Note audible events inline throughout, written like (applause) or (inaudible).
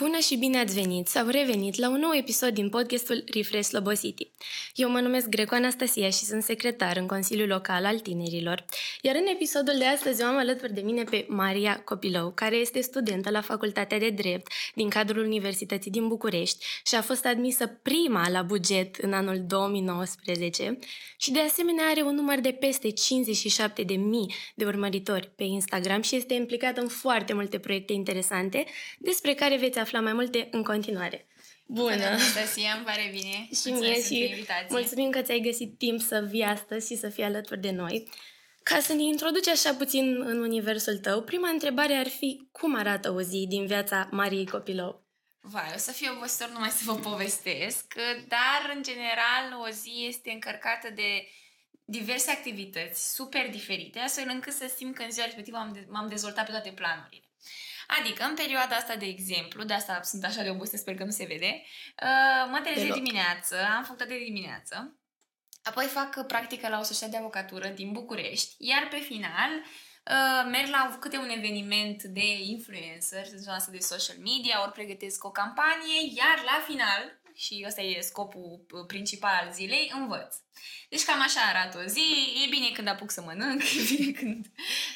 Bună și bine ați venit sau revenit la un nou episod din podcastul Refresh Slobosity. Eu mă numesc Greco Anastasia și sunt secretar în Consiliul Local al Tinerilor, iar în episodul de astăzi am alături de mine pe Maria Copilou, care este studentă la Facultatea de Drept din cadrul Universității din București și a fost admisă prima la buget în anul 2019 și de asemenea are un număr de peste 57.000 de mii de urmăritori pe Instagram și este implicată în foarte multe proiecte interesante despre care veți afla mai multe în continuare. Bună! Bună, Anastasia, îmi pare bine. Și mie și mulțumim că ți-ai găsit timp să vii astăzi și să fii alături de noi. Ca să ne introduci așa puțin în universul tău, prima întrebare ar fi cum arată o zi din viața Mariei Copilou? Vai, o să fiu obositor numai să vă povestesc, dar în general o zi este încărcată de diverse activități super diferite, astfel încât să simt că în ziua respectivă m-am, de- m-am dezvoltat pe toate planurile. Adică, în perioada asta, de exemplu, de asta sunt așa de obosită, sper că nu se vede, uh, mă trezesc dimineață, am făcut de dimineață, apoi fac practică la o societate de avocatură din București, iar pe final uh, merg la câte un eveniment de influencer, în zona asta de social media, ori pregătesc o campanie, iar la final, și ăsta e scopul uh, principal al zilei, învăț. Deci cam așa arată o zi, e bine când apuc să mănânc, (laughs) e bine când...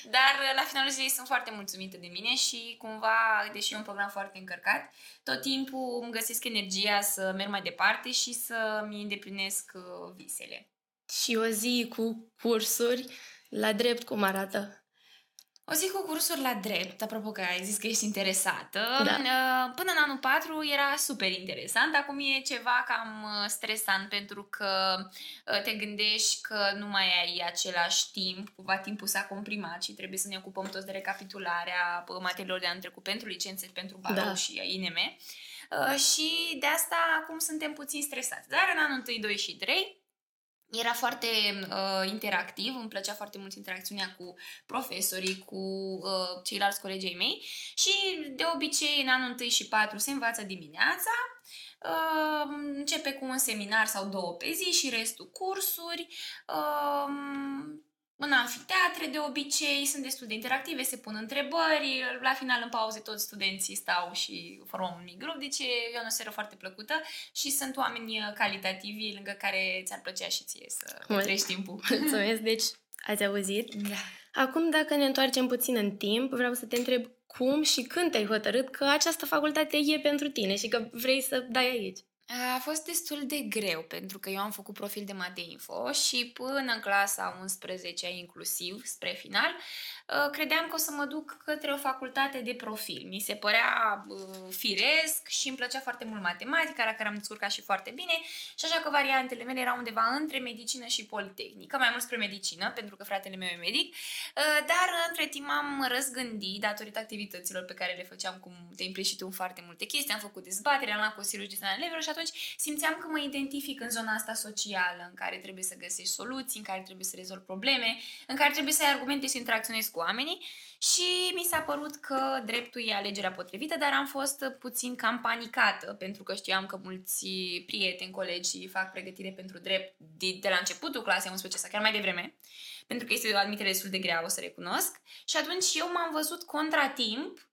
Dar uh, la finalul zilei sunt foarte mulțumită de mine și cumva, deși e un program foarte încărcat, tot timpul îmi găsesc energia să merg mai departe și să-mi îndeplinesc uh, visele. Și o zi cu cursuri, la drept cum arată? O zi cu cursuri la drept, apropo că ai zis că ești interesată. Da. Uh, până în anul 4 era super interesant, acum e ceva cam uh, stresant pentru că uh, te gândești că nu mai ai același timp, cumva timpul s-a comprimat și trebuie să ne ocupăm toți de recapitularea materiilor de anul trecut pentru licențe, pentru barou Da. și INM. Și de asta acum suntem puțin stresați. Dar în anul 1, 2 și 3 era foarte uh, interactiv, îmi plăcea foarte mult interacțiunea cu profesorii, cu uh, ceilalți colegii mei și de obicei în anul 1 și 4 se învață dimineața, uh, începe cu un seminar sau două pe zi și restul cursuri. Uh, în amfiteatre, de obicei, sunt destul de interactive, se pun întrebări, la final, în pauze, toți studenții stau și formăm un mic grup, deci e o atmosferă foarte plăcută și sunt oameni uh, calitativi lângă care ți-ar plăcea și ție să Mul- treci timpul. (laughs) (laughs) Mulțumesc, deci ați auzit. Da. Acum, dacă ne întoarcem puțin în timp, vreau să te întreb cum și când te-ai hotărât că această facultate e pentru tine și că vrei să dai aici. A fost destul de greu pentru că eu am făcut profil de mate info și până în clasa 11 inclusiv, spre final, uh, credeam că o să mă duc către o facultate de profil. Mi se părea uh, firesc și îmi plăcea foarte mult matematica, la care am descurcat și foarte bine. Și așa că variantele mele erau undeva între medicină și politehnică, mai mult spre medicină, pentru că fratele meu e medic, uh, dar între timp am răzgândit datorită activităților pe care le făceam, cum te implici și tu în foarte multe chestii, am făcut dezbatere, am luat Consiliul Gestional Elevilor și atunci simțeam că mă identific în zona asta socială, în care trebuie să găsești soluții, în care trebuie să rezolvi probleme, în care trebuie să ai argumente și să interacționezi cu oamenii și mi s-a părut că dreptul e alegerea potrivită, dar am fost puțin cam panicată, pentru că știam că mulți prieteni, colegi fac pregătire pentru drept de, de la începutul clasei 11 sau chiar mai devreme, pentru că este o admitere destul de grea, o să recunosc. Și atunci eu m-am văzut contra timp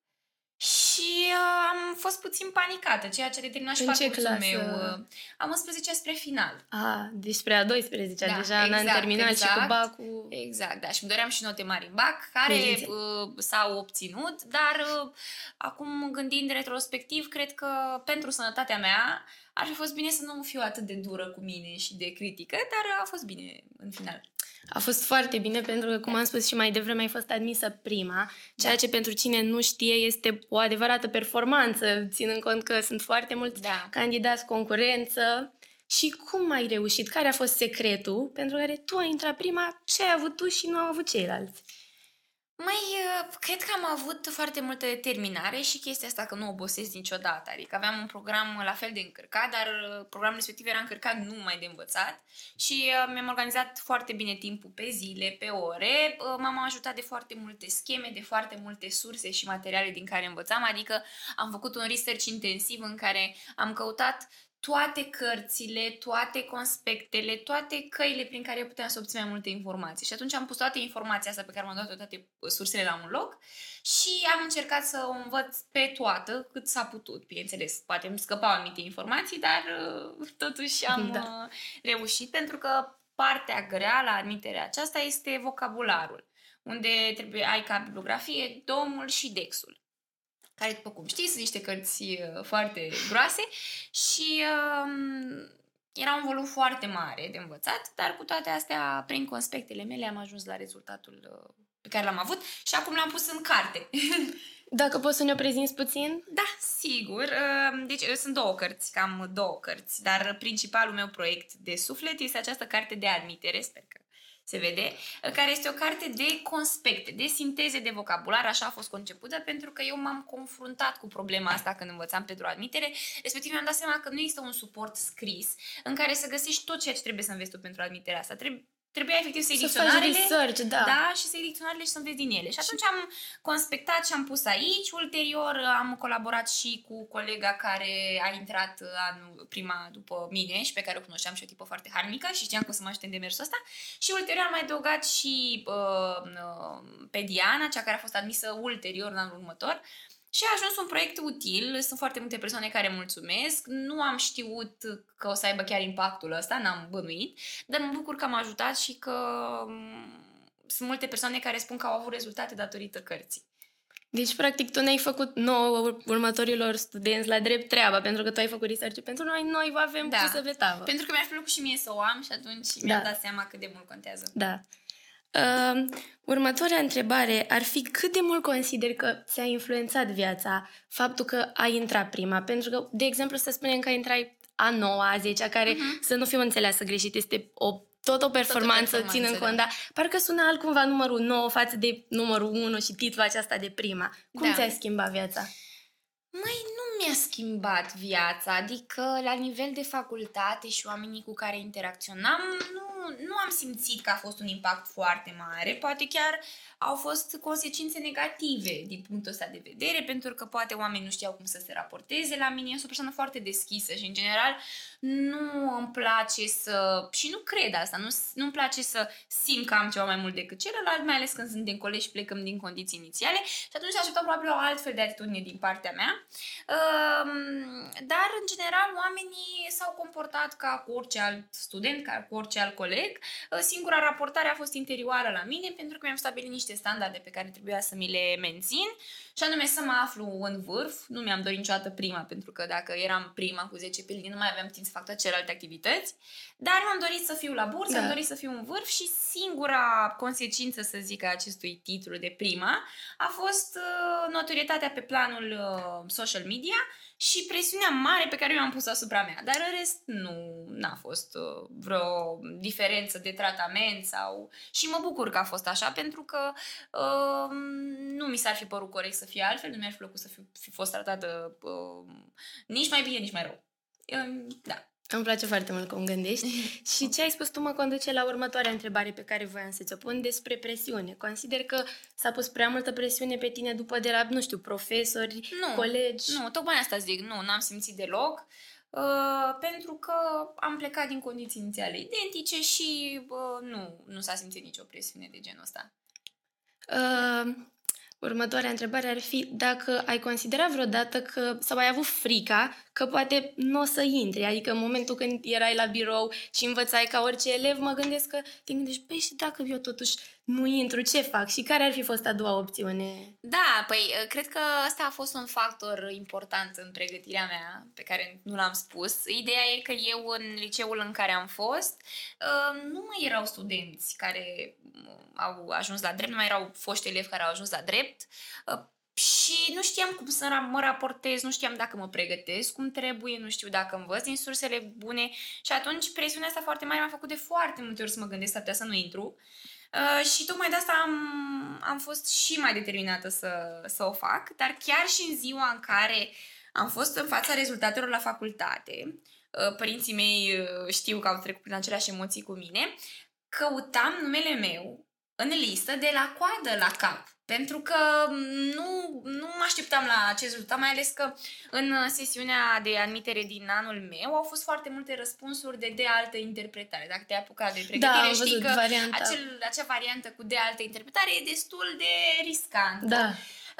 și uh, am fost puțin panicată, ceea ce a determinat și În ce parcursul clasă? meu. Uh, am 11 spre final. A, deci spre a 12 Da, deja n-am exact, terminat și exact. cu bacul. Exact, da. Și îmi doream și note mari în bac, care Felicitări. uh, s-au obținut, dar uh, acum gândind retrospectiv, cred că pentru sănătatea mea ar fi fost bine să nu fiu atât de dură cu mine și de critică, dar a fost bine în final. A fost foarte bine pentru că, cum am spus și mai devreme, ai fost admisă prima, ceea Da. ce pentru cine nu știe este o adevărată performanță, ținând cont că sunt foarte mulți Da. candidați concurență. Și cum ai reușit? Care a fost secretul pentru care tu ai intrat prima, ce ai avut tu și nu au avut ceilalți? Mai, uh, cred că am avut foarte multă determinare și chestia asta că nu obosesc niciodată. Adică aveam un program la fel de încărcat, dar uh, programul respectiv era încărcat numai de învățat și uh, mi-am organizat foarte bine timpul pe zile, pe ore. Uh, M-am ajutat de foarte multe scheme, de foarte multe surse și materiale din care învățam, adică am făcut un research intensiv în care am căutat toate cărțile, toate conspectele, toate căile prin care puteam să obțin mai multe informații. Și atunci am pus toate informația asta pe care m-am dat toate sursele la un loc și am încercat să o învăț pe toată cât s-a putut. Bineînțeles, poate îmi scăpau anumite informații, dar uh, totuși am da. Uh, reușit pentru că partea grea la admiterea aceasta este vocabularul, unde trebuie ai ca bibliografie domul și dexul care, după cum știți, sunt niște cărți uh, foarte groase și um, era un volum foarte mare de învățat, dar cu toate astea, prin conspectele mele, am ajuns la rezultatul uh, pe care l-am avut și acum l-am pus în carte. (laughs) Dacă poți să ne prezinți puțin? Da, sigur. Uh, deci sunt două cărți, cam două cărți, dar principalul meu proiect de suflet este această carte de admitere, sper că se vede, care este o carte de conspecte, de sinteze de vocabular, așa a fost concepută, pentru că eu m-am confruntat cu problema asta când învățam pentru admitere, respectiv mi-am dat seama că nu există un suport scris în care să găsești tot ceea ce trebuie să înveți tu pentru admiterea asta. Trebuie, Trebuia efectiv să iei dicționarele. Research, da. da. și să iei dicționarele și să înveți din ele. Și atunci am conspectat și am pus aici. Ulterior am colaborat și cu colega care a intrat anul, prima după mine și pe care o cunoșteam și o tipă foarte harnică și știam că o să mă ajute în demersul ăsta. Și ulterior am mai adăugat și uh, uh, pe Diana, cea care a fost admisă ulterior în anul următor. Și a ajuns un proiect util, sunt foarte multe persoane care mulțumesc, nu am știut că o să aibă chiar impactul ăsta, n-am bănuit, dar mă bucur că am ajutat și că mm, sunt multe persoane care spun că au avut rezultate datorită cărții. Deci, practic, tu ne-ai făcut nouă următorilor studenți la drept treaba, pentru că tu ai făcut research pentru noi, noi vă avem da. să vetavă. Pentru că mi-ar plăcut și mie să o am și atunci da. mi-am dat seama cât de mult contează. Da. Uh, următoarea întrebare ar fi cât de mult consider că ți-a influențat viața faptul că ai intrat prima? Pentru că, de exemplu, să spunem că intrai a noua, a zecea, care, uh-huh. să nu fiu înțeleasă greșit, este o tot o performanță, tot o ținând cont, da. Parcă sună altcumva numărul 9 față de numărul 1 și titlul aceasta de prima. Cum da. ți-a schimbat viața? Mai nu mi-a schimbat viața, adică la nivel de facultate și oamenii cu care interacționam, nu nu am simțit că a fost un impact foarte mare, poate chiar au fost consecințe negative din punctul ăsta de vedere, pentru că poate oamenii nu știau cum să se raporteze la mine. Eu sunt o persoană foarte deschisă și, în general, nu îmi place să... și nu cred asta, nu, nu-mi place să simt că am ceva mai mult decât celălalt, mai ales când suntem colegi și plecăm din condiții inițiale și atunci așteptam probabil o altfel de atitudine din partea mea. Dar, în general, oamenii s-au comportat ca cu orice alt student, ca cu orice alt coleg. Singura raportare a fost interioară la mine, pentru că mi-am stabilit niște niște standarde pe care trebuia să mi le mențin și anume să mă aflu în vârf. Nu mi-am dorit niciodată prima, pentru că dacă eram prima cu 10 pilini, nu mai aveam timp să fac toate celelalte activități. Dar mi-am dorit să fiu la bursă, da. am dorit să fiu în vârf și singura consecință, să zic, a acestui titlu de prima a fost uh, notorietatea pe planul uh, social media și presiunea mare pe care eu am pus asupra mea. Dar în rest nu n-a fost uh, vreo diferență de tratament sau... Și mă bucur că a fost așa pentru că uh, nu mi s-ar fi părut corect să fie altfel, nu mi-ar fi plăcut să fi, fi fost tratată uh, nici mai bine, nici mai rău. Uh, da. Îmi place foarte mult cum gândești. (laughs) și ce ai spus tu mă conduce la următoarea întrebare pe care voiam să ți-o pun despre presiune. Consider că s-a pus prea multă presiune pe tine după de la, nu știu, profesori, nu, colegi? Nu, tocmai asta zic. Nu, n-am simțit deloc. Uh, pentru că am plecat din condiții inițiale identice și uh, nu, nu s-a simțit nicio presiune de genul ăsta. Uh, Următoarea întrebare ar fi dacă ai considerat vreodată că, sau ai avut frica că poate nu o să intri, adică în momentul când erai la birou și învățai ca orice elev, mă gândesc că te gândești, păi și dacă eu totuși nu intru, ce fac? Și care ar fi fost a doua opțiune? Da, păi cred că asta a fost un factor important în pregătirea mea, pe care nu l-am spus. Ideea e că eu în liceul în care am fost, uh, nu mai erau studenți care au ajuns la drept, nu mai erau foști elevi care au ajuns la drept uh, și nu știam cum să mă raportez, nu știam dacă mă pregătesc cum trebuie, nu știu dacă învăț din sursele bune și atunci presiunea asta foarte mare m-a făcut de foarte multe ori să mă gândesc să să nu intru. Uh, și tocmai de asta am, am fost și mai determinată să, să o fac, dar chiar și în ziua în care am fost în fața rezultatelor la facultate, uh, părinții mei uh, știu că au trecut prin aceleași emoții cu mine, căutam numele meu în listă de la coadă la cap. Pentru că nu, nu mă așteptam la acest rezultat, mai ales că în sesiunea de admitere din anul meu au fost foarte multe răspunsuri de de altă interpretare. Dacă te-ai apucat de pregătire, da, știi că varianta. acel, acea variantă cu de altă interpretare e destul de riscantă. Da.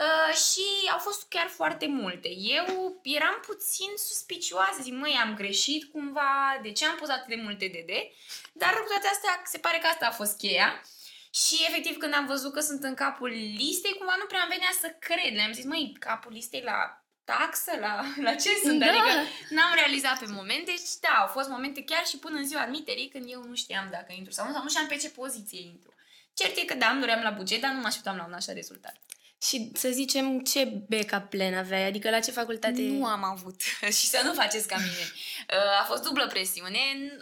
Uh, și au fost chiar foarte multe. Eu eram puțin suspicioasă, zic, măi, am greșit cumva, de ce am pus atât de multe DD? Dar cu toate astea, se pare că asta a fost cheia. Și efectiv când am văzut că sunt în capul listei, cumva nu prea am venea să cred. Le-am zis, măi, capul listei la taxă, la, la ce sunt? Da. Adică n-am realizat pe moment. Deci da, au fost momente chiar și până în ziua admiterii când eu nu știam dacă intru sau nu, sau nu știam pe ce poziție intru. Cert e că da, îmi doream la buget, dar nu mă așteptam la un așa rezultat. Și să zicem, ce backup plan aveai? Adică la ce facultate... Nu am avut. (laughs) și să nu faceți ca mine. (laughs) Uh, a fost dublă presiune.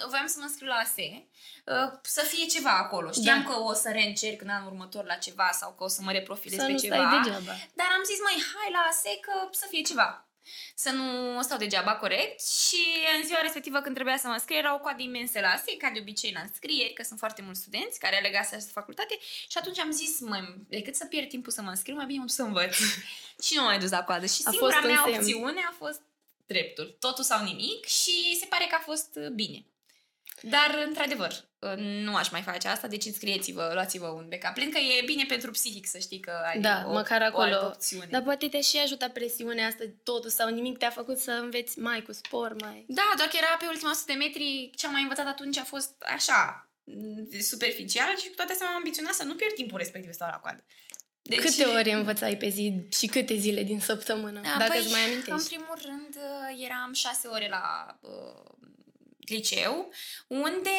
Voiam să mă scriu la ASE. Uh, să fie ceva acolo. Știam da. că o să reîncerc în anul următor la ceva sau că o să mă reprofilez să pe nu ceva. Stai degeaba. Dar am zis, mai hai la ASE că să fie ceva să nu stau degeaba corect și în ziua respectivă când trebuia să mă scriu era o coadă imensă la ASE, ca de obicei la înscrieri, că sunt foarte mulți studenți care aleg această facultate și atunci am zis, mai decât să pierd timpul să mă înscriu, mai bine mă duc să învăț. (laughs) și nu m-am mai dus la coadă și a singura mea opțiune a fost dreptul, totul sau nimic și se pare că a fost bine. Dar, într-adevăr, nu aș mai face asta, deci înscrieți-vă, luați-vă un backup plan, că e bine pentru psihic să știi că ai da, o, măcar acolo. o opțiune. Dar poate te și ajuta presiunea asta, totul sau nimic te-a făcut să înveți mai cu spor, mai... Da, doar că era pe ultima 100 de metri, ce am mai învățat atunci a fost așa, superficial și cu toate astea m-am ambiționat să nu pierd timpul respectiv stau la coadă. Deci... Câte ore învățai pe zi și câte zile din săptămână, da, dacă păi, îți mai amintești? În primul rând, eram șase ore la uh, liceu, unde,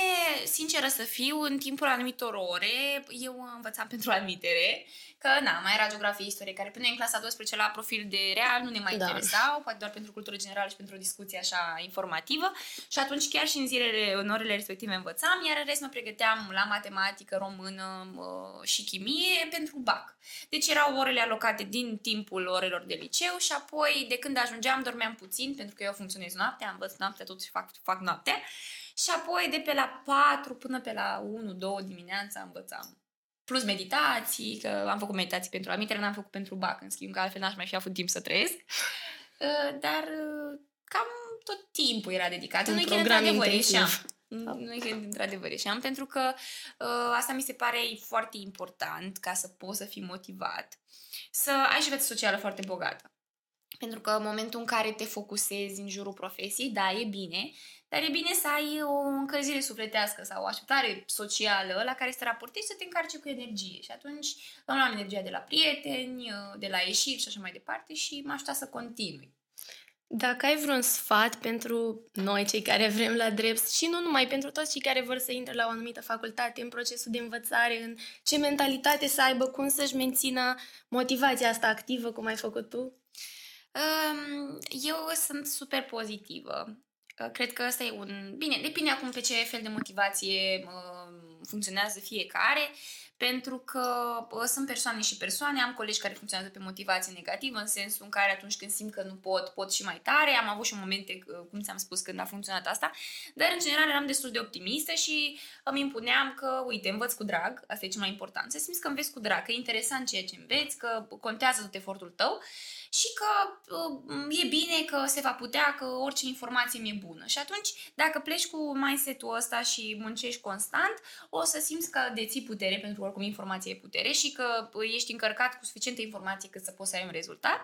sinceră să fiu, în timpul anumitor ore, eu învățam pentru admitere, că, na, mai era geografie, istorie, care până în clasa 12 la profil de real nu ne mai da. interesau, poate doar pentru cultură generală și pentru o discuție așa informativă. Și atunci chiar și în zilele, în orele respective învățam, iar în rest mă pregăteam la matematică, română uh, și chimie pentru BAC. Deci erau orele alocate din timpul orelor de liceu și apoi, de când ajungeam, dormeam puțin, pentru că eu funcționez noaptea, învăț noaptea, totuși fac, fac noaptea. Și apoi, de pe la 4 până pe la 1-2 dimineața învățam plus meditații, că am făcut meditații pentru admitere, n-am făcut pentru BAC, în schimb, că altfel n-aș mai fi avut timp să trăiesc. (laughs) Uh, dar uh, cam tot timpul era dedicat. Un nu program într-adevăr intensiv. ieșeam. Nu e într-adevăr ieșeam, pentru că uh, asta mi se pare foarte important ca să poți să fii motivat. Să ai și viață socială foarte bogată. Pentru că în momentul în care te focusezi în jurul profesiei, da, e bine, dar e bine să ai o încălzire sufletească sau o așteptare socială la care să te raportezi să te încarce cu energie. Și atunci îmi luam energia de la prieteni, de la ieșiri și așa mai departe și m-a ajutat să continui. Dacă ai vreun sfat pentru noi, cei care vrem la drept și nu numai pentru toți cei care vor să intre la o anumită facultate în procesul de învățare, în ce mentalitate să aibă, cum să-și mențină motivația asta activă, cum ai făcut tu? Eu sunt super pozitivă. Cred că ăsta e un... Bine, depinde acum pe ce fel de motivație funcționează fiecare, pentru că sunt persoane și persoane, am colegi care funcționează pe motivație negativă, în sensul în care atunci când simt că nu pot, pot și mai tare. Am avut și momente, cum ți-am spus, când a funcționat asta, dar în general eram destul de optimistă și îmi impuneam că, uite, învăț cu drag, asta e cel mai important, să simți că înveți cu drag, că e interesant ceea ce înveți, că contează tot efortul tău și că uh, e bine, că se va putea, că orice informație mi-e bună. Și atunci, dacă pleci cu mindset-ul ăsta și muncești constant, o să simți că deții putere, pentru că oricum informație e putere și că ești încărcat cu suficientă informație cât să poți să ai un rezultat.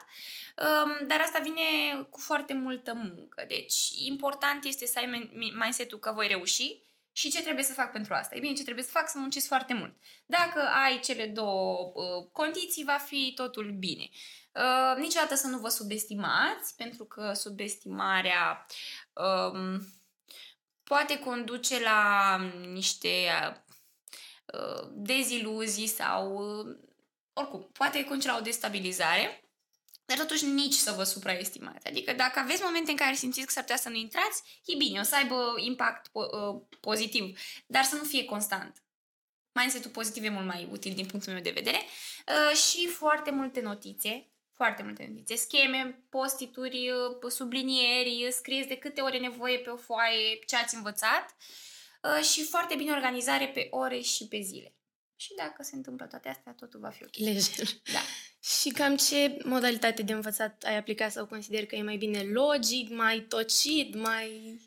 Um, dar asta vine cu foarte multă muncă. Deci, important este să ai mindset-ul că voi reuși, și ce trebuie să fac pentru asta? E bine, ce trebuie să fac? Să muncesc foarte mult. Dacă ai cele două uh, condiții, va fi totul bine. Uh, niciodată să nu vă subestimați, pentru că subestimarea um, poate conduce la niște uh, deziluzii sau uh, oricum, poate conduce la o destabilizare. Dar totuși nici să vă supraestimați. Adică dacă aveți momente în care simțiți că s-ar putea să nu intrați, e bine, o să aibă impact po- uh, pozitiv, dar să nu fie constant. Mindset-ul pozitiv e mult mai util din punctul meu de vedere uh, și foarte multe notițe, foarte multe notițe, scheme, postituri, uh, sublinieri, scrieți de câte ore nevoie pe o foaie ce ați învățat uh, și foarte bine organizare pe ore și pe zile. și dacă se întâmplă toate astea, totul va fi ok. Lejer. Da. Și cam ce modalitate de învățat ai aplicat sau consideri că e mai bine logic, mai tocit, mai...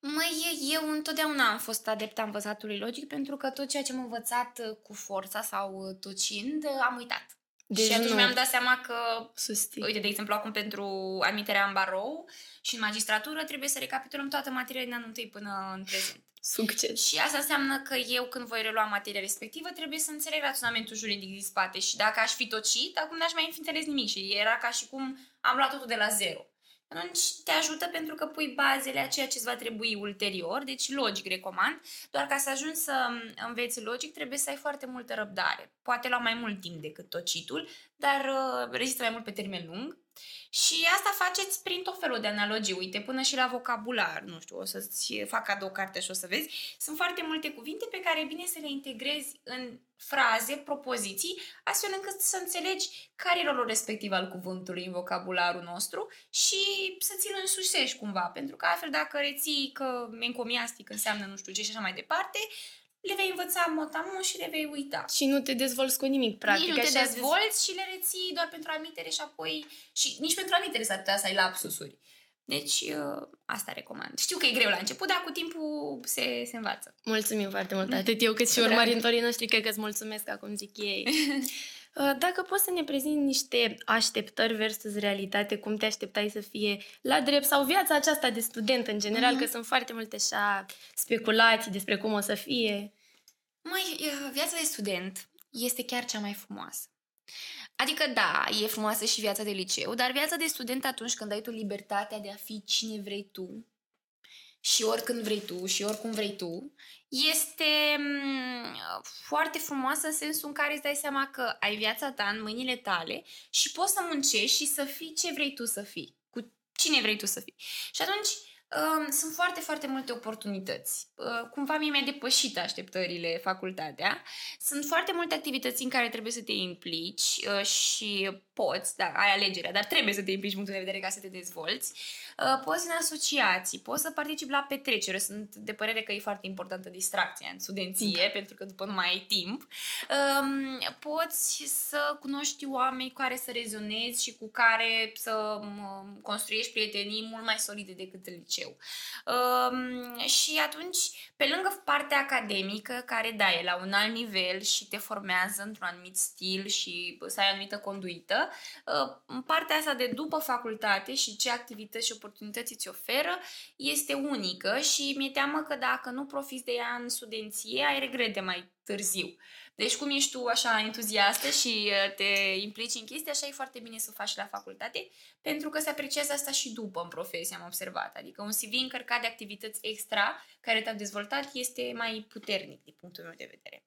Măi, eu întotdeauna am fost adepta învățatului logic pentru că tot ceea ce am învățat uh, cu forța sau uh, tocind, uh, am uitat. Deci și atunci nu mi-am dat seama că, susții. uite, de exemplu, acum pentru admiterea în barou și în magistratură trebuie să recapitulăm toată materia din anul întâi până în prezent. Succes. Și asta înseamnă că eu, când voi relua materia respectivă, trebuie să înțeleg raționamentul juridic din spate. Și dacă aș fi tocit, acum n-aș mai fi înțeles nimic. Și era ca și cum am luat totul de la zero. Atunci te ajută pentru că pui bazele a ceea ce îți va trebui ulterior, deci logic recomand, doar ca să ajungi să înveți logic trebuie să ai foarte multă răbdare. Poate lua mai mult timp decât tocitul, dar uh, rezistă mai mult pe termen lung. Și asta faceți prin tot felul de analogii. Uite, până și la vocabular, nu știu, o să-ți fac cadou carte și o să vezi. Sunt foarte multe cuvinte pe care e bine să le integrezi în fraze, propoziții, astfel încât să înțelegi care e rolul respectiv al cuvântului în vocabularul nostru și să ți-l însușești cumva. Pentru că altfel dacă reții că encomiastic înseamnă nu știu ce și așa mai departe, le vei învăța motamon și le vei uita. Și nu te dezvolți cu nimic, practic. Nici nu te așa zis. dezvolți și le reții doar pentru admitere și apoi... Și nici pentru admitere s-ar putea să ai lapsusuri. Deci, uh, asta recomand. Știu că e greu la început, dar cu timpul se, se învață. Mulțumim foarte mult, atât eu cât și Drag. urmăritorii noștri, cred că îți mulțumesc, acum zic ei. (laughs) Uh, Dacă poți să ne prezinti niște așteptări versus realitate, cum te așteptai să fie la drept sau viața aceasta de student în general, Mhm. că sunt foarte multe așa speculații despre cum o să fie. Mai, uh, viața de student este chiar cea mai frumoasă. Adică, da, e frumoasă și viața de liceu, dar viața de student atunci când ai tu libertatea de a fi cine vrei tu și oricând vrei tu și oricum vrei tu, este mm, foarte frumoasă în sensul în care îți dai seama că ai viața ta în mâinile tale și poți să muncești și să fii ce vrei tu să fii, cu cine vrei tu să fii. Și atunci um, sunt foarte, foarte multe oportunități. Uh, cumva mie mi-a depășit așteptările facultatea. Sunt foarte multe activități în care trebuie să te implici uh, și poți, da, ai alegerea, dar trebuie să te implici din punctul de vedere ca să te dezvolți. Uh, poți în asociații, poți să participi la petrecere. Sunt de părere că e foarte importantă distracția în studenție, pentru că după nu mai ai timp. Um, poți să cunoști oameni cu care să rezonezi și cu care să um, construiești prietenii mult mai solide decât în liceu. Um, și atunci, pe lângă partea academică, care da, e la un alt nivel și te formează într-un anumit stil și să ai o anumită conduită, uh, în partea asta de după facultate și ce activități și oportunități îți oferă este unică și mi-e teamă că dacă nu profiți de ea în studenție, ai regrete mai târziu. Deci cum ești tu așa entuziastă și uh, te implici în chestii, așa e foarte bine să o faci la facultate, pentru că se apreciază asta și după în profesie, am observat. Adică un CV încărcat de activități extra care te-au dezvoltat este mai puternic din punctul meu de vedere.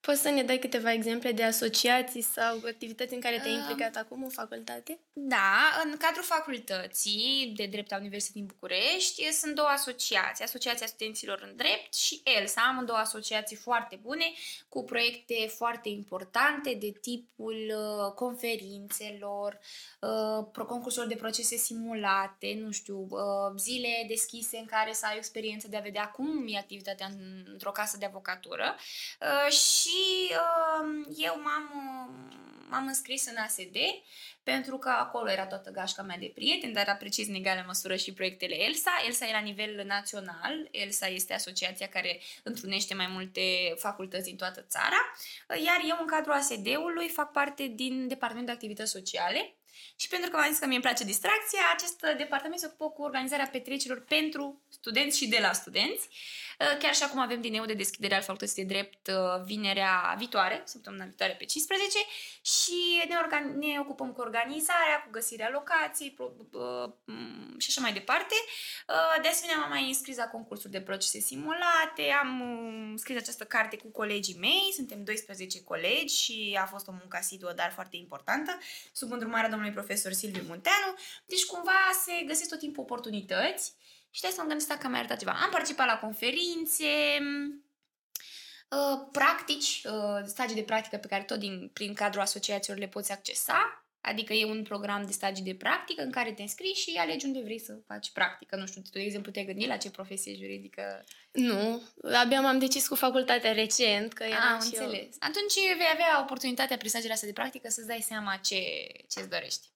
Poți să ne dai câteva exemple de asociații sau activități în care te-ai Um, implicat acum în facultate? Da, în cadrul facultății de drept a Universității din București sunt două asociații, Asociația Studenților în Drept și ELSA, amândouă asociații foarte bune, cu proiecte foarte importante de tipul uh, conferințelor, uh, pro- concursuri de procese simulate, nu știu, uh, zile deschise în care să ai o experiență de a vedea cum e activitatea în- într-o casă de avocatură. Uh, și uh, eu m-am, uh, m-am înscris în ASD pentru că acolo era toată gașca mea de prieteni, dar apreciez în egală măsură și proiectele ELSA. ELSA e la nivel național, ELSA este asociația care întrunește mai multe facultăți din toată țara, iar eu în cadrul ASD-ului fac parte din Departamentul de Activități Sociale și pentru că v-am zis că mie îmi place distracția, acest departament se ocupă cu organizarea petrecerilor pentru studenți și de la studenți. Chiar și acum avem din nou de deschidere al facultății de drept uh, vinerea viitoare, săptămâna viitoare pe 15 și ne, organ- ne ocupăm cu organizarea, cu găsirea locației pro- uh, m, și așa mai departe. Uh, De asemenea, m-am mai înscris la concursuri de procese simulate, am uh, scris această carte cu colegii mei, suntem 12 colegi și a fost o muncă asiduă, dar foarte importantă, sub îndrumarea domnului profesor Silviu Munteanu. Deci cumva se găsesc tot timpul oportunități și de asta m-am gândit dacă mai arătat ceva. Am participat la conferințe, uh, practici, uh, stagii de practică pe care tot din, prin cadrul asociațiilor le poți accesa. Adică e un program de stagii de practică în care te înscrii și alegi unde vrei să faci practică. Nu știu, tu, de exemplu, te-ai gândit la ce profesie juridică? Nu, abia m-am decis cu facultatea recent, că eram Am și înțeles. eu... Atunci vei avea oportunitatea prin stagiile astea de practică să-ți dai seama ce, ce-ți dorești.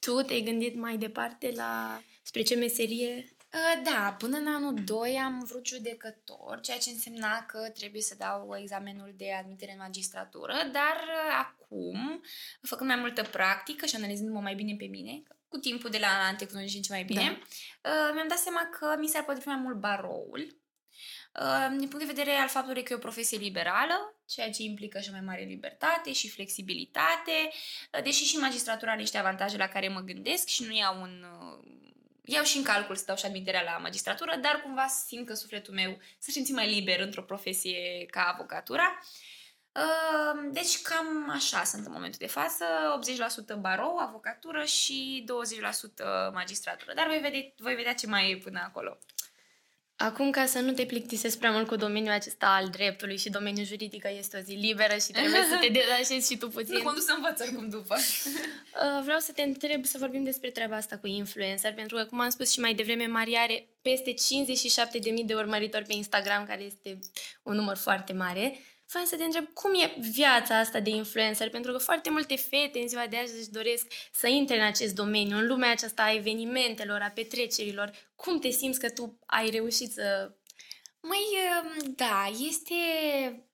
Tu te-ai gândit mai departe la spre ce meserie? Uh, Da, până în anul 2 am vrut judecător, ceea ce însemna că trebuie să dau examenul de admitere în magistratură, dar uh, acum, făcând mai multă practică și analizându-mă mai bine pe mine, cu timpul de la tehnologie și mai bine, uh, mi-am dat seama că mi s-ar potrivi mai mult baroul, uh, din punct de vedere al faptului că e o profesie liberală, ceea ce implică și o mai mare libertate și flexibilitate, uh, deși și magistratura are niște avantaje la care mă gândesc și nu iau un... uh, Iau și în calcul să dau și admiterea la magistratură, dar cumva simt că sufletul meu se simți mai liber într-o profesie ca avocatura. Uh, Deci cam așa sunt în momentul de față, 80% barou, avocatură și 20% magistratură. Dar voi vedea, voi vedea ce mai e până acolo. Acum, ca să nu te plictisesc prea mult cu domeniul acesta al dreptului și domeniul juridic, că este o zi liberă și trebuie să te (laughs) detașezi și tu puțin. Nu mă duc să învăț oricum după. (laughs) Uh, Vreau să te întreb să vorbim despre treaba asta cu influencer, pentru că, cum am spus și mai devreme, Maria are peste 57.000 de urmăritori pe Instagram, care este un număr foarte mare. Vreau să te întreb cum e viața asta de influencer, pentru că foarte multe fete în ziua de azi își doresc să intre în acest domeniu, în lumea aceasta a evenimentelor, a petrecerilor. Cum te simți că tu ai reușit să... Mai, da, este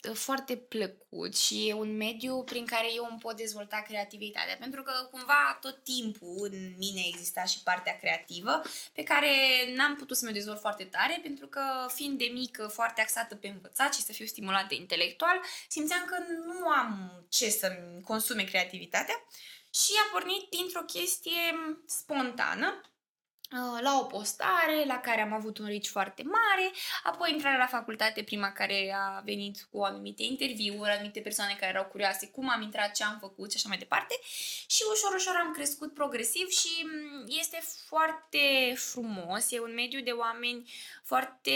uh, foarte plăcut și e un mediu prin care eu îmi pot dezvolta creativitatea, pentru că cumva tot timpul în mine exista și partea creativă, pe care n-am putut să mă dezvolt foarte tare, pentru că fiind de mică foarte axată pe învățat și să fiu stimulată intelectual, simțeam că nu am ce să-mi consume creativitatea și a pornit dintr-o chestie spontană, uh, la o postare la care am avut un reach foarte mare, apoi intrarea la facultate, prima care a venit cu anumite interviuri, anumite persoane care erau curioase cum am intrat, ce am făcut și așa mai departe și ușor, ușor am crescut progresiv și m, este foarte frumos, e un mediu de oameni foarte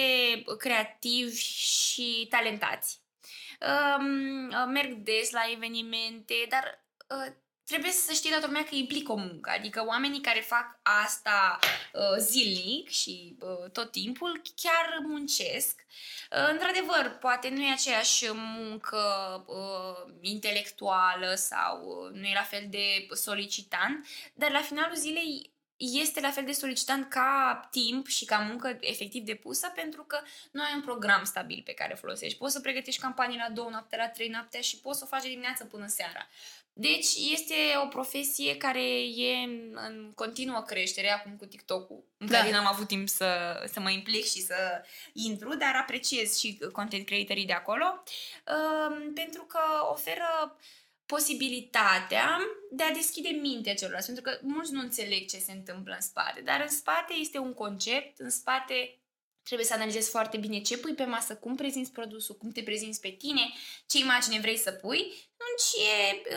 creativi și talentați. Um, uh, merg des la evenimente, dar uh, trebuie să știe toată lumea că implică o muncă. Adică oamenii care fac asta uh, zilnic și uh, tot timpul chiar muncesc. Uh, într-adevăr, poate nu e aceeași muncă uh, intelectuală sau uh, nu e la fel de solicitant, dar la finalul zilei este la fel de solicitant ca timp și ca muncă efectiv depusă pentru că nu ai un program stabil pe care folosești. Poți să pregătești campanii la două noapte, la trei noapte și poți să o faci de dimineață până seara. Deci este o profesie care e în continuă creștere, acum cu TikTok-ul, în Da. care n-am avut timp să, să mă implic și să intru, dar apreciez și content creatorii de acolo, um, pentru că oferă posibilitatea de a deschide mintea celorlalți, pentru că mulți nu înțeleg ce se întâmplă în spate, dar în spate este un concept, în spate trebuie să analizezi foarte bine ce pui pe masă, cum prezinți produsul, cum te prezinți pe tine, ce imagine vrei să pui, atunci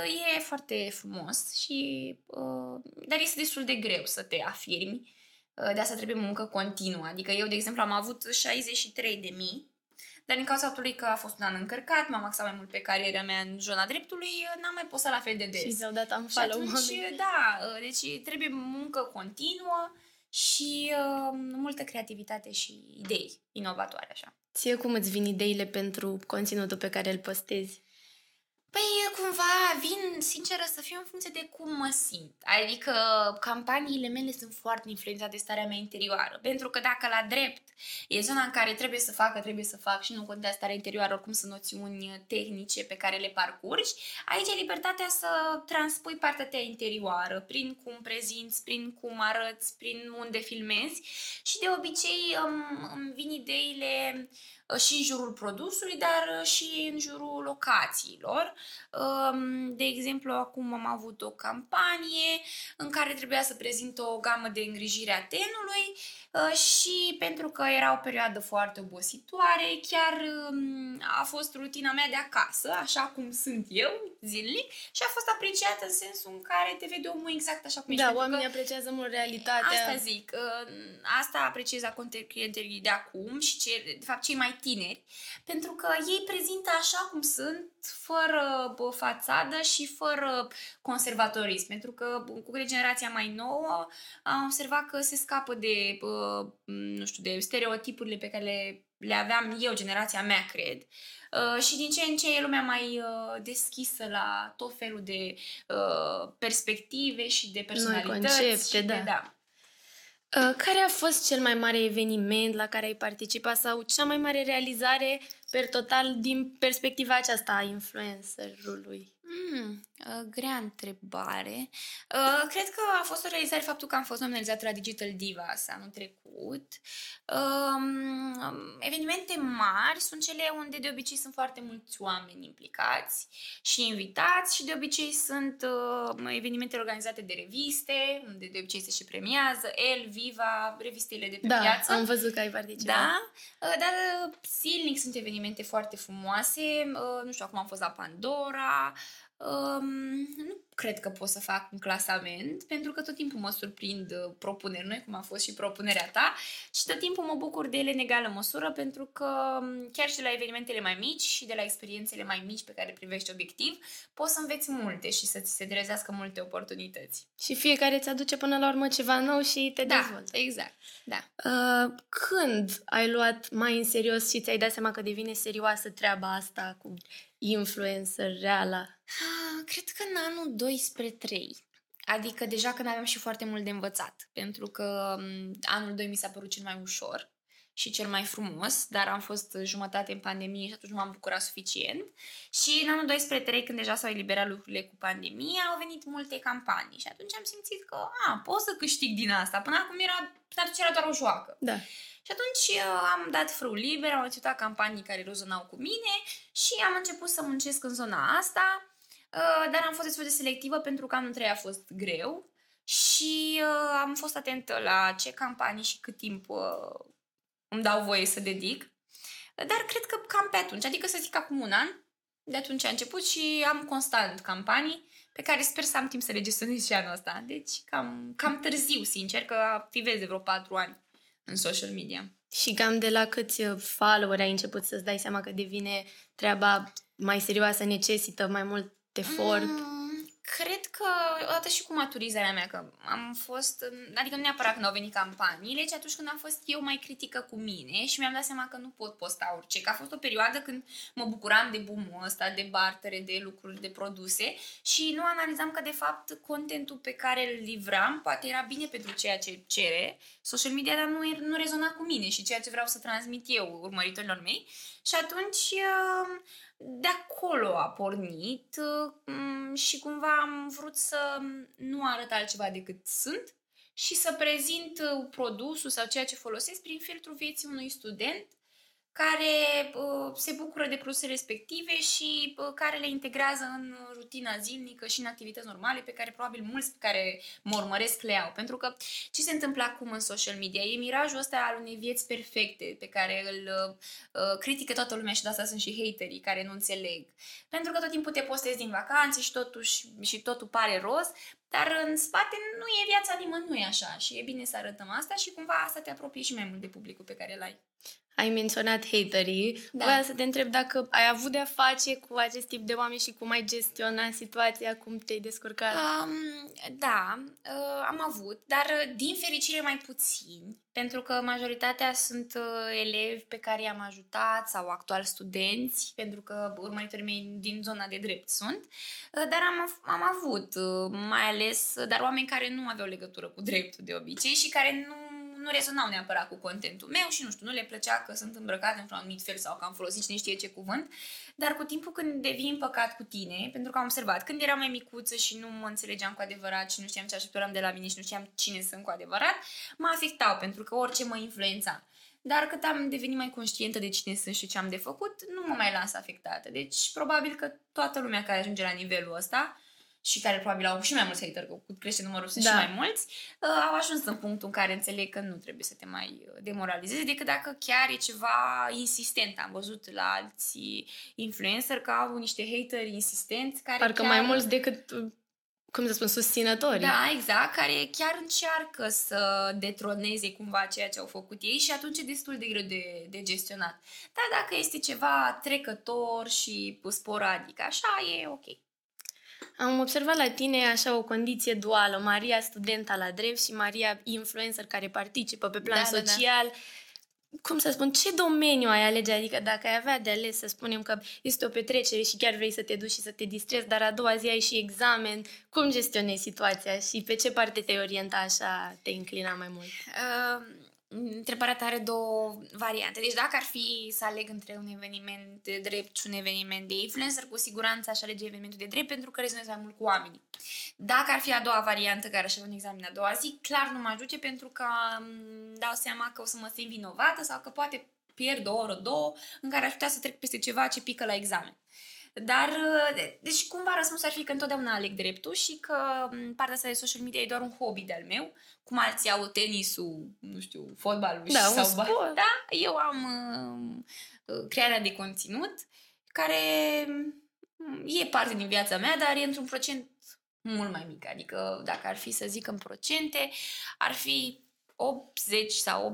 e, e foarte frumos și uh, dar este destul de greu să te afirmi. Uh, de asta trebuie muncă continuă. Adică eu, de exemplu, am avut 63 de mii dar din cauza faptului că a fost un an încărcat, m-am axat mai mult pe cariera mea în zona dreptului, n-am mai postat la fel de des. Și ți-au dat am Și follow atunci, da, deci trebuie muncă continuă și uh, multă creativitate și idei inovatoare, așa. Ție cum îți vin ideile pentru conținutul pe care îl postezi? Păi, cumva, vin, sinceră să fiu, în funcție de cum mă simt. Adică, campaniile mele sunt foarte influențate de starea mea interioară. Pentru că dacă la drept e zona în care trebuie să facă, trebuie să fac și nu contează starea interioară, oricum sunt noțiuni tehnice pe care le parcurgi, aici e libertatea să transpui partea ta interioară, prin cum prezinți, prin cum arăți, prin unde filmezi și de obicei îmi, îmi vin ideile uh, și în jurul produsului, dar uh, și în jurul locațiilor. Um, De exemplu, acum am avut o campanie în care trebuia să prezint o gamă de îngrijire a tenului uh, și pentru că era o perioadă foarte obositoare, chiar um, a fost rutina mea de acasă, așa cum sunt eu, zilnic și a fost apreciată în sensul în care te vede omul exact așa cum ești. Da, oamenii că, apreciază mult realitatea. Asta zic. Asta apreciez la clientelii de acum și ce, de fapt cei mai tineri, pentru că ei prezintă așa cum sunt, fără bă, fațadă și fără conservatorism. Pentru că cu generația mai nouă am observat că se scapă de, bă, nu știu, de stereotipurile pe care le le aveam eu, generația mea, cred. Uh, și din ce în ce e lumea mai uh, deschisă la tot felul de uh, perspective și de personalități. Noi concepte, da. De, da. Uh, care a fost cel mai mare eveniment la care ai participat sau cea mai mare realizare per total din perspectiva aceasta a influencerului? Mm, uh, grea întrebare. Uh, cred că a fost o realizare faptul că am fost nominalizată la Digital Divas anul trecut. Uh, evenimente mari sunt cele unde de obicei sunt foarte mulți oameni implicați și invitați și de obicei sunt uh, evenimente organizate de reviste, unde de obicei se și premiază, El, Viva, revistele de pe da, piață. am văzut că ai participat. Da, uh, dar uh, zilnic sunt evenimente foarte frumoase. Uh, nu știu, acum am fost la Pandora, Um, nu cred că pot să fac un clasament, pentru că tot timpul mă surprind uh, propuneri noi, cum a fost și propunerea ta, și tot timpul mă bucur de ele în egală măsură, pentru că um, chiar și de la evenimentele mai mici și de la experiențele mai mici pe care le privești obiectiv, poți să înveți multe și să ți se trezească multe oportunități. Și fiecare îți aduce până la urmă ceva nou și te da, dezvoltă. exact. Da. Uh, când ai luat mai în serios și ți-ai dat seama că devine serioasă treaba asta cu influencer reală? Ah, cred că în anul 2 spre 3. Adică deja când aveam și foarte mult de învățat, pentru că mm, anul 2 mi s-a părut cel mai ușor și cel mai frumos, dar am fost jumătate în pandemie și atunci nu m-am bucurat suficient. Și în anul 2 spre 3, când deja s-au eliberat lucrurile cu pandemia, au venit multe campanii și atunci am simțit că a, pot să câștig din asta. Până acum era, atunci era doar o joacă. Da. Și atunci uh, am dat frâu liber, am început campanii care rezonau cu mine și am început să muncesc în zona asta, uh, dar am fost destul de selectivă pentru că anul 3 a fost greu și uh, am fost atentă la ce campanii și cât timp îmi dau voie să dedic. Dar cred că cam pe atunci, adică să zic acum un an, de atunci a început și am constant campanii pe care sper să am timp să le gestionez și anul ăsta. Deci cam, cam târziu, sincer, că activez de vreo patru ani în social media. Și cam de la câți uh, follower ai început să-ți dai seama că devine treaba mai serioasă, necesită mai mult efort? Mm Cred că, odată și cu maturizarea mea, că am fost, adică nu neapărat când au venit campaniile, ci atunci când am fost eu mai critică cu mine și mi-am dat seama că nu pot posta orice, că a fost o perioadă când mă bucuram de boom ăsta, de bartere, de lucruri, de produse și nu analizam că, de fapt, contentul pe care îl livram poate era bine pentru ceea ce cere social media, dar nu, nu rezona cu mine și ceea ce vreau să transmit eu urmăritorilor mei și atunci de acolo a pornit mm, și cumva am vrut să nu arăt altceva decât sunt și să prezint uh, produsul sau ceea ce folosesc prin filtrul vieții unui student care uh, se bucură de produse respective și uh, care le integrează în rutina zilnică și în activități normale pe care probabil mulți pe care mă urmăresc le au. Pentru că ce se întâmplă acum în social media? E mirajul ăsta al unei vieți perfecte pe care îl uh, critică toată lumea și de asta sunt și haterii care nu înțeleg. Pentru că tot timpul te postezi din vacanțe și, totuși, și totul pare roz, dar în spate nu e viața nimănui așa și e bine să arătăm asta și cumva asta te apropie și mai mult de publicul pe care îl ai ai menționat haterii. Da. Vreau să te întreb dacă ai avut de-a face cu acest tip de oameni și cum ai gestionat situația, cum te-ai descurcat? Um, da, uh, am avut, dar uh, din fericire mai puțini, pentru că majoritatea sunt uh, elevi pe care i-am ajutat sau actual studenți, pentru că urmăritorii mei din zona de drept sunt, uh, dar am, am avut, uh, mai ales, dar oameni care nu aveau legătură cu dreptul de obicei și care nu nu rezonau neapărat cu contentul meu și nu știu, nu le plăcea că sunt îmbrăcate într-un anumit fel sau că am folosit cine știe ce cuvânt, dar cu timpul când devii împăcat cu tine, pentru că am observat, când eram mai micuță și nu mă înțelegeam cu adevărat și nu știam ce așteptam de la mine și nu știam cine sunt cu adevărat, mă afectau pentru că orice mă influența. Dar cât am devenit mai conștientă de cine sunt și ce am de făcut, nu mă mai las afectată. Deci, probabil că toată lumea care ajunge la nivelul ăsta și care probabil au și mai mulți hater, că cu crește numărul sunt Da. și mai mulți, uh, au ajuns în punctul în care înțeleg că nu trebuie să te mai uh, demoralizezi, decât dacă chiar e ceva insistent. Am văzut la alții influencer că au niște hateri insistenți care Parcă chiar... mai mulți decât, uh, cum să spun, susținătorii. Da, exact, care chiar încearcă să detroneze cumva ceea ce au făcut ei și atunci e destul de greu de, de gestionat. Dar dacă este ceva trecător și sporadic, așa e ok. Am observat la tine așa o condiție duală, Maria studenta la drept și Maria influencer care participă pe plan Da, da, da. social. Cum să spun, ce domeniu ai alege? Adică dacă ai avea de ales să spunem că este o petrecere și chiar vrei să te duci și să te distrezi, dar a doua zi ai și examen, cum gestionezi situația și pe ce parte te orienta așa, te inclina mai mult? Uh, întrebarea ta are două variante. Deci dacă ar fi să aleg între un eveniment de drept și un eveniment de influencer, cu siguranță aș alege evenimentul de drept pentru că rezonez mai mult cu oamenii. Dacă ar fi a doua variantă care aș avea un examen a doua zi, clar nu mă duce pentru că îmi dau seama că o să mă simt vinovată sau că poate pierd o oră, două în care aș putea să trec peste ceva ce pică la examen. Dar, de- deci cumva răspunsul ar fi că întotdeauna aleg dreptul și că m, partea asta de social media e doar un hobby de-al meu, cum alții au tenisul, nu știu, fotbalul Da, și un sau sport. Da, eu am uh, uh, crearea de conținut care mm, e parte din viața mea, dar e într-un procent mult mai mic. Adică dacă ar fi să zic în procente, ar fi 80 sau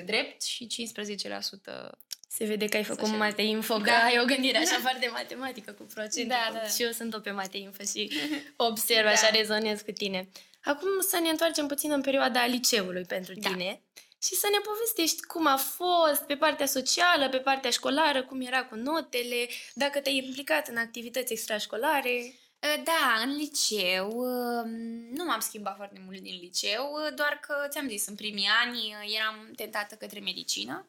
85% drept și 15% Se vede că ai făcut Social mate info, că Da. ai o gândire așa foarte matematică cu procente. Da, da. Și eu sunt o pe mate info și (laughs) observ, Da. așa rezonez cu tine. Acum să ne întoarcem puțin în perioada liceului pentru Da. tine și să ne povestești cum a fost pe partea socială, pe partea școlară, cum era cu notele, dacă te-ai implicat în activități extrașcolare. Da, în liceu uh, nu m-am schimbat foarte mult din liceu, uh, doar că ți-am zis, în primii ani uh, eram tentată către medicină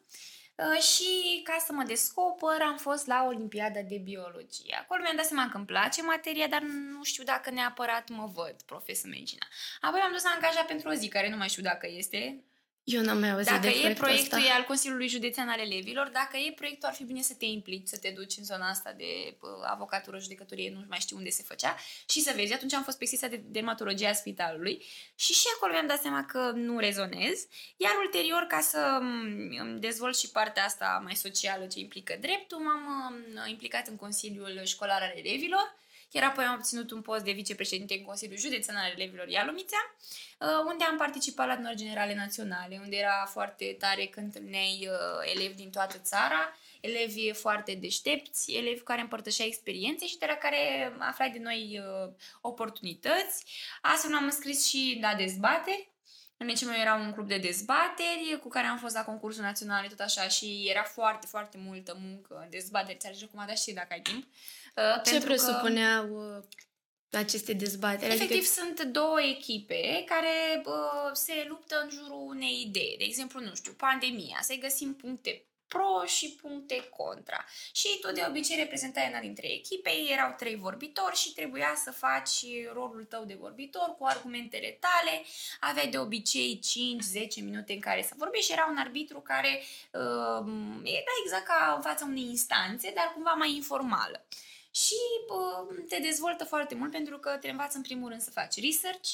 uh, și ca să mă descoper am fost la Olimpiada de Biologie. Acolo mi-am dat seama că îmi place materia, dar nu știu dacă neapărat mă văd profesor medicina. Apoi m-am dus angajat pentru o zi, care nu mai știu dacă este, Eu n-am mai auzit dacă de e proiectul proiectul ăsta. e al Consiliului Județean al Elevilor, dacă e proiectul ar fi bine să te implici, să te duci în zona asta de uh, avocatură, judecătorie, nu mai știu unde se făcea și să vezi. Atunci am fost pe secția de dermatologie a spitalului și și acolo mi-am dat seama că nu rezonez. Iar ulterior, ca să mm, îmi dezvolt și partea asta mai socială ce implică dreptul, m-am uh, implicat în Consiliul Școlar al Elevilor, iar apoi am obținut un post de vicepreședinte în Consiliul Județean al Elevilor Ialomițea, uh, unde am participat la adunări generale naționale, unde era foarte tare că întâlneai uh, elevi din toată țara, elevi foarte deștepți, elevi care împărtășeau experiențe și de la care aflai de noi uh, oportunități. Astfel m-am înscris și la dezbateri. În liceul meu era un club de dezbateri cu care am fost la concursul național, tot așa, și era foarte, foarte multă muncă, dezbateri, ți-ar recomanda și dacă ai timp. Uh, Ce pentru că- presupuneau uh, aceste dezbateri? Efectiv, Adică, sunt două echipe care uh, se luptă în jurul unei idei. De exemplu, nu știu, pandemia, să găsim puncte pro și puncte contra. Și tu de obicei reprezentai una dintre echipe, erau trei vorbitori și trebuia să faci rolul tău de vorbitor cu argumentele tale. Aveai de obicei 5-10 minute în care să vorbești și era un arbitru care uh, era exact ca în fața unei instanțe, dar cumva mai informală. Și uh, te dezvoltă foarte mult pentru că te învață în primul rând să faci research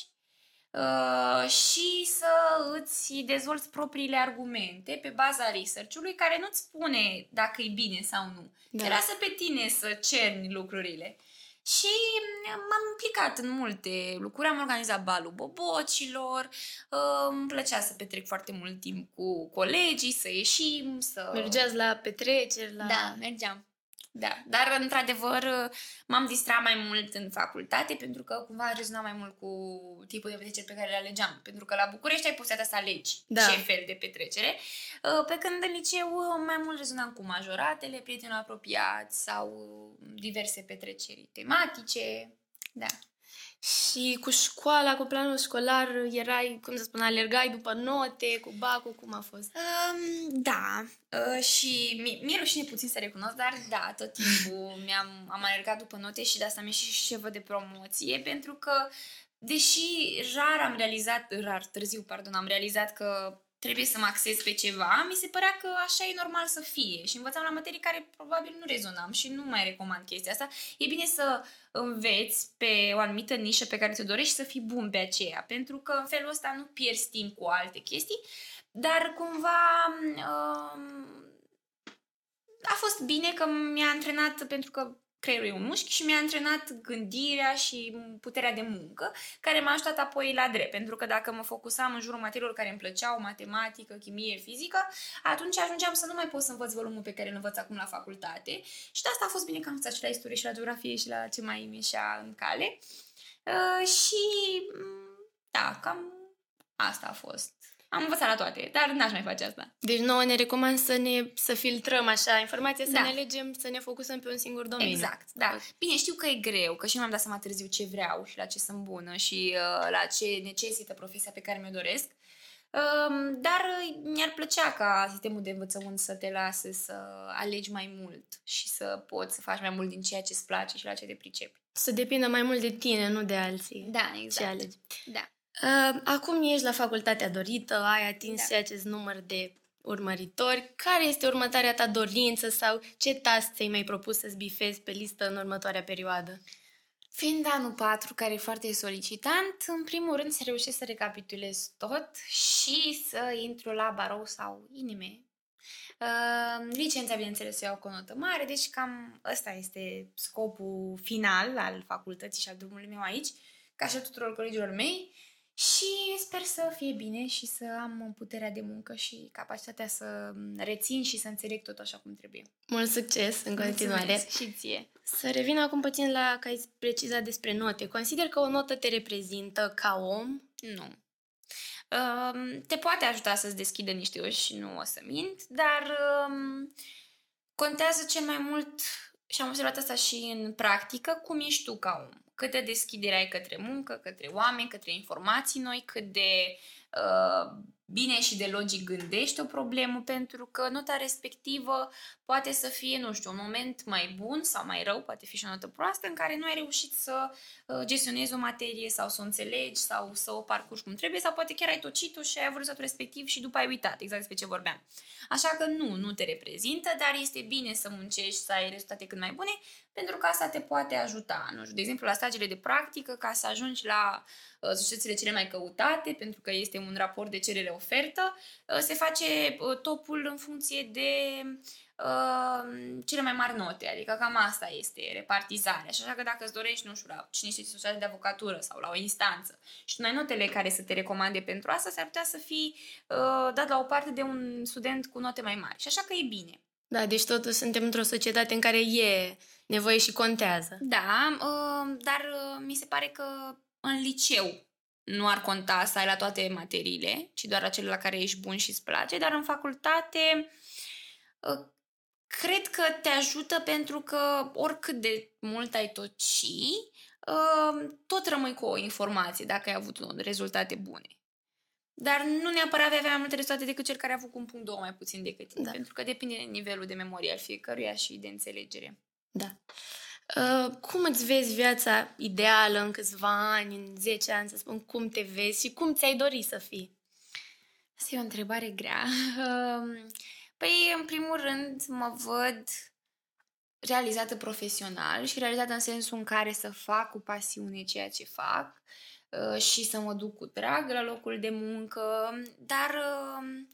uh, și să îți dezvolți propriile argumente pe baza research-ului care nu-ți spune dacă e bine sau nu. Da. Da. Te lasă pe tine să cerni lucrurile. Și mm, m-am implicat în multe lucruri. Am organizat balul bobocilor, uh, îmi plăcea să petrec foarte mult timp cu colegii, să ieșim, să... mergeați la petreceri, la... Da, mergeam. Da, dar într-adevăr m-am distrat mai mult în facultate pentru că cumva rezona mai mult cu tipul de petreceri pe care le alegeam. Pentru că la București ai posibilitatea să alegi Da. ce fel de petrecere. Uh, Pe când în liceu uh, mai mult rezonam cu majoratele, prieteni apropiați sau diverse petreceri tematice. Da. Și cu școala, cu planul școlar, erai, cum să spun, alergai după note, cu bacul, cum a fost? Um, da, uh, și mi- mi-e rușine puțin să recunosc, dar da, tot timpul (laughs) mi-am, am alergat după note și de asta mi-e și șefă de promoție, pentru că, deși rar am realizat, rar, târziu, pardon, am realizat că trebuie să mă axez pe ceva, mi se părea că așa e normal să fie și învățam la materii care probabil nu rezonam și nu mai recomand chestia asta. E bine să înveți pe o anumită nișă pe care ți-o dorești și să fii bun pe aceea, pentru că în felul ăsta nu pierzi timp cu alte chestii, dar cumva um, a fost bine că mi-a antrenat pentru că creierul e un mușchi și mi-a antrenat gândirea și puterea de muncă, care m-a ajutat apoi la drept. Pentru că dacă mă focusam în jurul materiilor care îmi plăceau, matematică, chimie, fizică, atunci ajungeam să nu mai pot să învăț volumul pe care îl învăț acum la facultate. Și de asta a fost bine că am învățat și la istorie și la geografie și la ce mai mi în cale. Uh, și da, cam asta a fost am învățat la toate, dar n-aș mai face asta. Deci nouă ne recomand să ne să filtrăm așa informația, să da. ne alegem, să ne focusăm pe un singur domeniu. Exact, da. Bine, știu că e greu, că și nu mi-am dat seama târziu ce vreau și la ce sunt bună și uh, la ce necesită profesia pe care mi-o doresc. Uh, dar mi-ar plăcea ca sistemul de învățământ să te lase să alegi mai mult și să poți să faci mai mult din ceea ce îți place și la ce te pricepi. Să depindă mai mult de tine, nu de alții. Da, exact. Ce alegi. Da. Uh, acum ești la facultatea dorită, ai atins da. acest număr de urmăritori. Care este următoarea ta dorință sau ce task ți-ai mai propus să-ți bifezi pe listă în următoarea perioadă? Fiind anul 4, care e foarte solicitant, în primul rând să reușesc să recapitulez tot și să intru la barou sau inime. Uh, licența, bineînțeles, o iau cu o notă mare, deci cam ăsta este scopul final al facultății și al drumului meu aici, ca și a tuturor colegilor mei. Și sper să fie bine și să am puterea de muncă și capacitatea să rețin și să înțeleg tot așa cum trebuie. Mult succes în continuare! Mulțumesc și ție! Să revin acum puțin la că ai precizat despre note. Consider că o notă te reprezintă ca om? Nu. Um, te poate ajuta să-ți deschidă niște uși, nu o să mint, dar um, contează cel mai mult, și am observat asta și în practică, cum ești tu ca om cât de deschidere ai către muncă, către oameni, către informații noi, cât de uh, bine și de logic gândești o problemă, pentru că nota respectivă poate să fie, nu știu, un moment mai bun sau mai rău, poate fi și o notă proastă, în care nu ai reușit să uh, gestionezi o materie sau să o înțelegi sau să o parcurgi cum trebuie, sau poate chiar ai tocit-o și ai avut rezultatul respectiv și după ai uitat exact despre ce vorbeam. Așa că nu, nu te reprezintă, dar este bine să muncești, să ai rezultate cât mai bune, pentru că asta te poate ajuta. Nu știu, de exemplu, la stagiile de practică, ca să ajungi la uh, societățile cele mai căutate, pentru că este un raport de cerere-ofertă, uh, se face uh, topul în funcție de uh, cele mai mari note, adică cam asta este repartizarea. Și așa că dacă îți dorești, nu știu, la cine știe societate de avocatură sau la o instanță și tu ai notele care să te recomande pentru asta, s-ar putea să fii uh, dat la o parte de un student cu note mai mari. Și așa că e bine. Da, deci totuși suntem într-o societate în care e nevoie și contează. Da, uh, dar uh, mi se pare că în liceu nu ar conta să ai la toate materiile, ci doar acele la care ești bun și îți place, dar în facultate uh, cred că te ajută pentru că oricât de mult ai toci, tot rămâi cu o informație dacă ai avut rezultate bune. Dar nu neapărat vei avea mai multe rezultate decât cel care a avut un punct două mai puțin decât tine, da. pentru că depinde de nivelul de memorie al fiecăruia și de înțelegere. Da. Uh, cum îți vezi viața ideală în câțiva ani, în 10 ani, să spun, cum te vezi și cum ți-ai dori să fii? Asta e o întrebare grea. Uh, păi, în primul rând, mă văd realizată profesional și realizată în sensul în care să fac cu pasiune ceea ce fac uh, și să mă duc cu drag la locul de muncă, dar uh,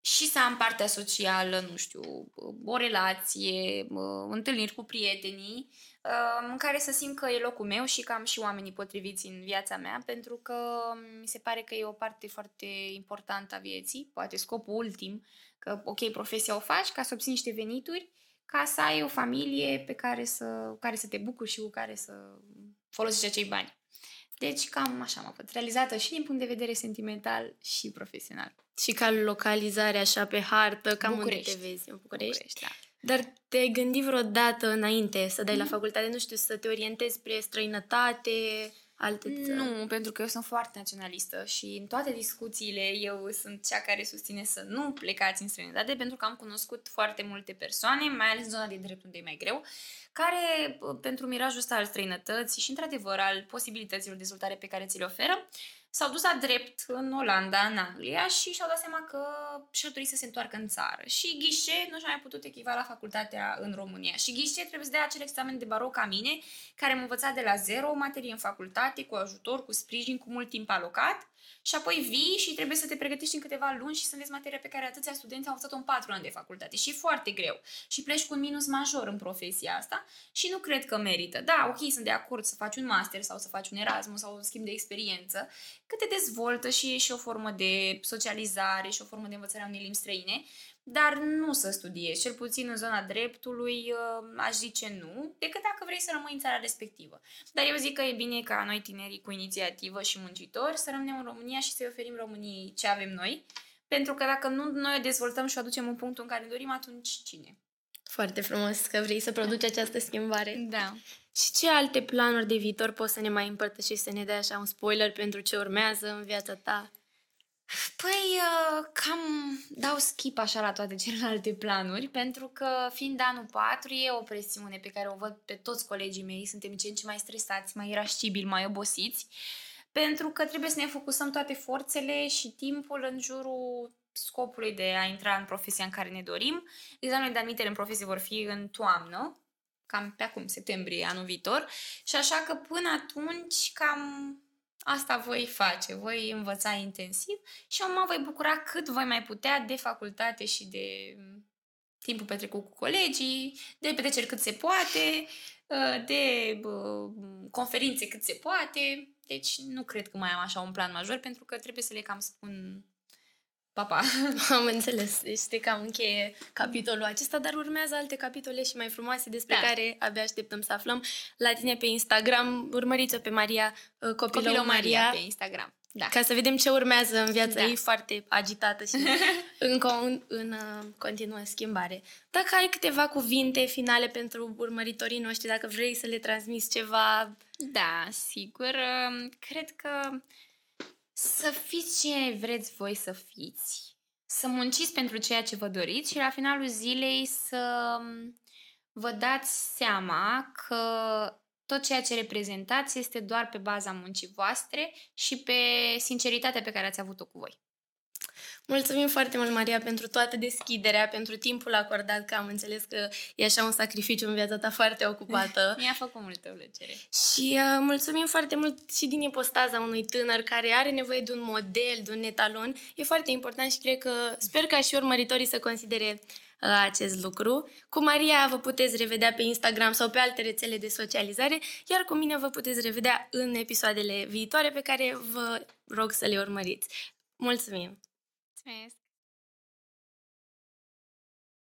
și să am partea socială, nu știu, o relație, întâlniri cu prietenii, uh, în care să simt că e locul meu și că am și oamenii potriviți în viața mea, pentru că mi se pare că e o parte foarte importantă a vieții, poate scopul ultim, că ok, profesia o faci ca să obții niște venituri, ca să ai o familie pe care să, care să te bucuri și cu care să folosești acei bani. Deci cam așa mă văd, realizată și din punct de vedere sentimental și profesional. Și ca localizare așa pe hartă, cam București. unde te vezi în București. București da. Dar te-ai gândit vreodată înainte să dai mm-hmm. la mhm. facultate, nu știu, să te orientezi spre străinătate, alte țări? Nu, pentru că eu sunt foarte naționalistă și în toate discuțiile eu sunt cea care susține să nu plecați în străinătate, pentru că am cunoscut foarte multe persoane, mai ales în zona de drept unde e mai greu, care, pentru mirajul ăsta al străinătății și, într-adevăr, al posibilităților de dezvoltare pe care ți le oferă, s-au dus la drept în Olanda, în Anglia și și-au dat seama că și-ar dori să se întoarcă în țară. Și ghișe nu și-a mai putut echiva la facultatea în România. Și ghișe trebuie să dea acel examen de barou ca mine, care m-a învățat de la zero o materie în facultate, cu ajutor, cu sprijin, cu mult timp alocat și apoi vii și trebuie să te pregătești în câteva luni și să înveți materia pe care atâția studenți au învățat-o în patru ani de facultate. Și e foarte greu. Și pleci cu un minus major în profesia asta și nu cred că merită. Da, ok, sunt de acord să faci un master sau să faci un Erasmus sau un schimb de experiență, că te dezvoltă și e și o formă de socializare și o formă de învățare a unei limbi străine, dar nu să studiezi, cel puțin în zona dreptului, uh, aș zice nu, decât dacă vrei să rămâi în țara respectivă. Dar eu zic că e bine ca noi tinerii cu inițiativă și muncitori să rămânem în România și să-i oferim României ce avem noi, pentru că dacă nu noi o dezvoltăm și o aducem în punctul în care ne dorim, atunci cine? Foarte frumos că vrei să produci această schimbare. Da. Și ce alte planuri de viitor poți să ne mai împărtășești, să ne dai așa un spoiler pentru ce urmează în viața ta? Păi, uh, cam dau skip așa la toate celelalte planuri, pentru că fiind anul 4 e o presiune pe care o văd pe toți colegii mei, suntem ce în ce mai stresați, mai irascibili, mai obosiți, pentru că trebuie să ne focusăm toate forțele și timpul în jurul scopului de a intra în profesia în care ne dorim. Examenele de admitere în profesie vor fi în toamnă, cam pe acum, septembrie anul viitor, și așa că până atunci cam Asta voi face, voi învăța intensiv și mă voi bucura cât voi mai putea de facultate și de mm, timpul petrecut cu colegii, de petreceri cât se poate, ă, de conferințe cât se poate. Deci nu cred că mai am așa un plan major pentru că trebuie să le cam spun Pa, pa! (laughs) Am înțeles. Este cam încheie capitolul acesta, dar urmează alte capitole și mai frumoase despre da. care abia așteptăm să aflăm. La tine pe Instagram, urmăriți-o pe Maria uh, Copilou, Copilou Maria, Maria pe Instagram. Da. Ca să vedem ce urmează în viața da. ei, foarte agitată și (laughs) în, în, în uh, continuă schimbare. Dacă ai câteva cuvinte finale pentru urmăritorii noștri, dacă vrei să le transmiți ceva... Da, sigur. Um, cred că să fiți cine vreți voi să fiți, să munciți pentru ceea ce vă doriți și la finalul zilei să um, vă dați seama că tot ceea ce reprezentați este doar pe baza muncii voastre și pe sinceritatea pe care ați avut-o cu voi. Mulțumim foarte mult, Maria, pentru toată deschiderea, pentru timpul acordat, că am înțeles că e așa un sacrificiu în viața ta foarte ocupată. (laughs) Mi-a făcut multă plăcere. Și uh, mulțumim foarte mult și din ipostaza unui tânăr care are nevoie de un model, de un etalon. E foarte important și cred că sper ca și urmăritorii să considere uh, acest lucru. Cu Maria vă puteți revedea pe Instagram sau pe alte rețele de socializare, iar cu mine vă puteți revedea în episoadele viitoare pe care vă rog să le urmăriți. Mulțumim! Mulțumesc!